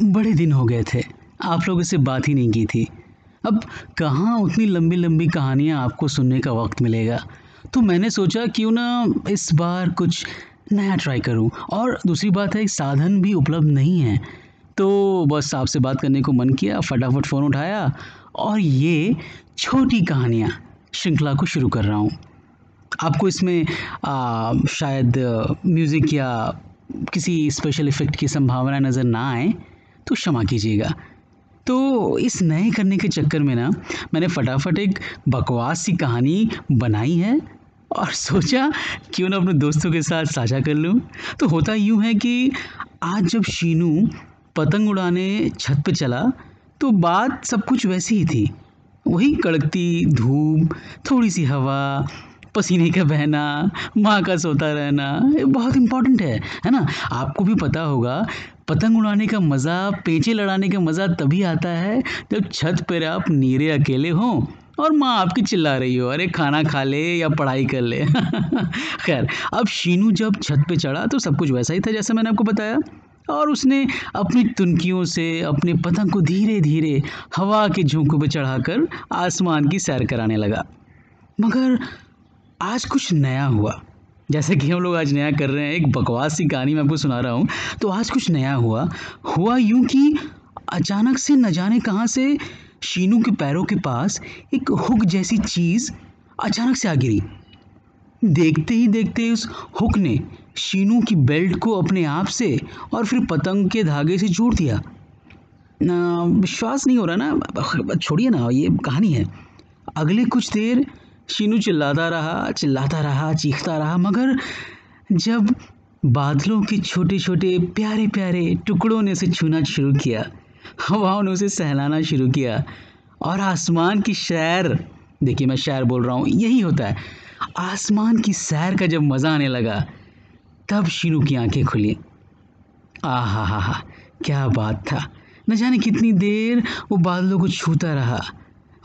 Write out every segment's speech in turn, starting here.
बड़े दिन हो गए थे। आप लोगों से बात ही नहीं की थी। अब कहाँ उतनी लंबी लंबी कहानियाँ आपको सुनने का वक्त मिलेगा? तो मैंने सोचा क्यों ना इस बार कुछ नया ट्राई करूँ। और दूसरी बात है साधन भी उपलब्ध नहीं है। तो बस आपसे बात करने को मन किया फटाफट फ़ोन उठाया और ये छोटी कहानियाँ श्रृंखला को शुरू कर रहा हूँ। आपको इसमें आ, शायद म्यूज़िक या किसी स्पेशल इफ़ेक्ट की संभावना नज़र ना आए। तो क्षमा कीजिएगा। तो इस नए करने के चक्कर में ना, मैंने फटाफट एक बकवास सी कहानी बनाई है और सोचा, क्यों ना अपने दोस्तों के साथ साझा कर लूँ। तो होता यूँ है कि आज जब शीनू पतंग उड़ाने छत पे चला तो बात सब कुछ वैसी ही थी। वही कड़कती, धूप, थोड़ी सी हवा, पसीने का बहना, माँ का सोता रहना, ये बहुत इंपॉर्टेंट है है ना? आपको भी पता होगा पतंग उड़ाने का मज़ा, पेचे लड़ाने का मज़ा तभी आता है जब छत पर आप नीरे अकेले हों और माँ आपकी चिल्ला रही हो, अरे, खाना खा ले या पढ़ाई कर ले? खैर, अब शीनू जब छत पे चढ़ा तो सब कुछ वैसा ही था जैसा मैंने आपको बताया। और उसने अपनी तुनकियों से अपने पतंग को धीरे धीरे हवा के झोंकों पे चढ़ाकर आसमान की सैर कराने लगा। मगर आज कुछ नया हुआ। जैसे कि हम लोग आज नया कर रहे हैं, एक बकवास सी कहानी मैं आपको सुना रहा हूँ। तो आज कुछ नया हुआ। हुआ यूँ कि अचानक से न जाने कहाँ से शीनू के पैरों के पास एक हुक जैसी चीज़ अचानक से आ गिरी। देखते ही देखते उस हुक ने शीनू की बेल्ट को अपने आप से और फिर पतंग के धागे से जोड़ दिया। विश्वास नहीं हो रहा ना? छोड़िए ना, ये कहानी है। अगले कुछ देर शीनू चिल्लाता रहा चिल्लाता रहा, चीखता रहा, मगर जब बादलों के छोटे छोटे प्यारे प्यारे टुकड़ों ने उसे छूना शुरू किया, हवाओं ने उसे सहलाना शुरू किया, और आसमान की शैर देखिए मैं शैर बोल रहा हूँ, यही होता है। आसमान की सैर का जब मज़ा आने लगा, तब शीनू की आँखें खुली। आ हा हा हा क्या बात था। न जाने कितनी देर वो बादलों को छूता रहा।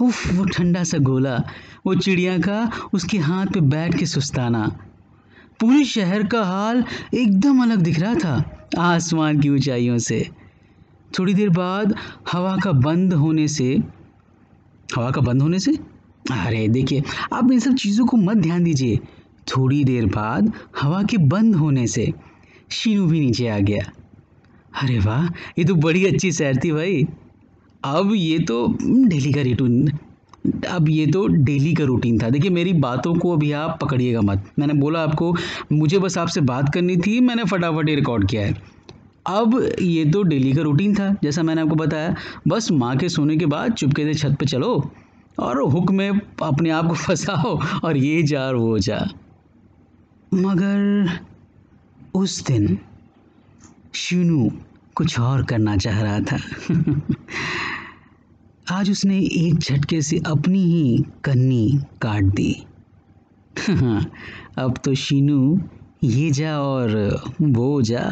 उफ, वो ठंडा सा गोला, वो चिड़िया का, उसके हाथ पे बैठ के सुस्ताना। पूरे शहर का हाल एकदम अलग दिख रहा था, आसमान की ऊंचाइयों से। थोड़ी देर बाद हवा का बंद होने से, हवा का बंद होने से? अरे, देखिए, आप इन सब चीज़ों को मत ध्यान दीजिए। थोड़ी देर बाद हवा के बंद होने से, शीनू भी नीचे आ गया। अरे वाह, ये तो बड़ी अच्छी सैर थी भाई। अब ये तो डेली का रूटीन अब ये तो डेली का रूटीन था। देखिए, मेरी बातों को अभी आप पकड़िएगा मत। मैंने बोला आपको, मुझे बस आपसे बात करनी थी, मैंने फटाफट ये रिकॉर्ड किया है। अब ये तो डेली का रूटीन था, जैसा मैंने आपको बताया। बस माँ के सोने के बाद चुपके से छत पे चलो और हुक में अपने आप को फंसाओ और ये जा वो जा। मगर उस दिन, शिनू कुछ और करना चाह रहा था। आज उसने एक झटके से अपनी ही कन्नी काट दी। अब तो शीनू, ये जा और वो जा।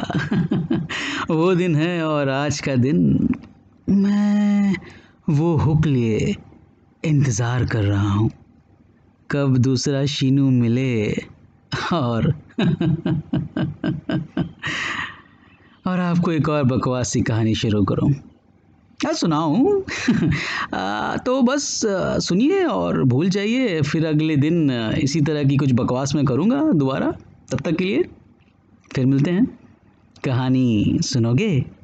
वो दिन है और आज का दिन। मैं वो हुक लिए इंतज़ार कर रहा हूँ। कब दूसरा शीनू मिले और और आपको एक और बकवास कहानी शुरू करूँ। क्या सुनाऊँ? तो बस सुनिए और भूल जाइए, फिर अगले दिन इसी तरह की कुछ बकवास मैं करूँगा दोबारा। तब तक के लिए फिर मिलते हैं। कहानी सुनोगे?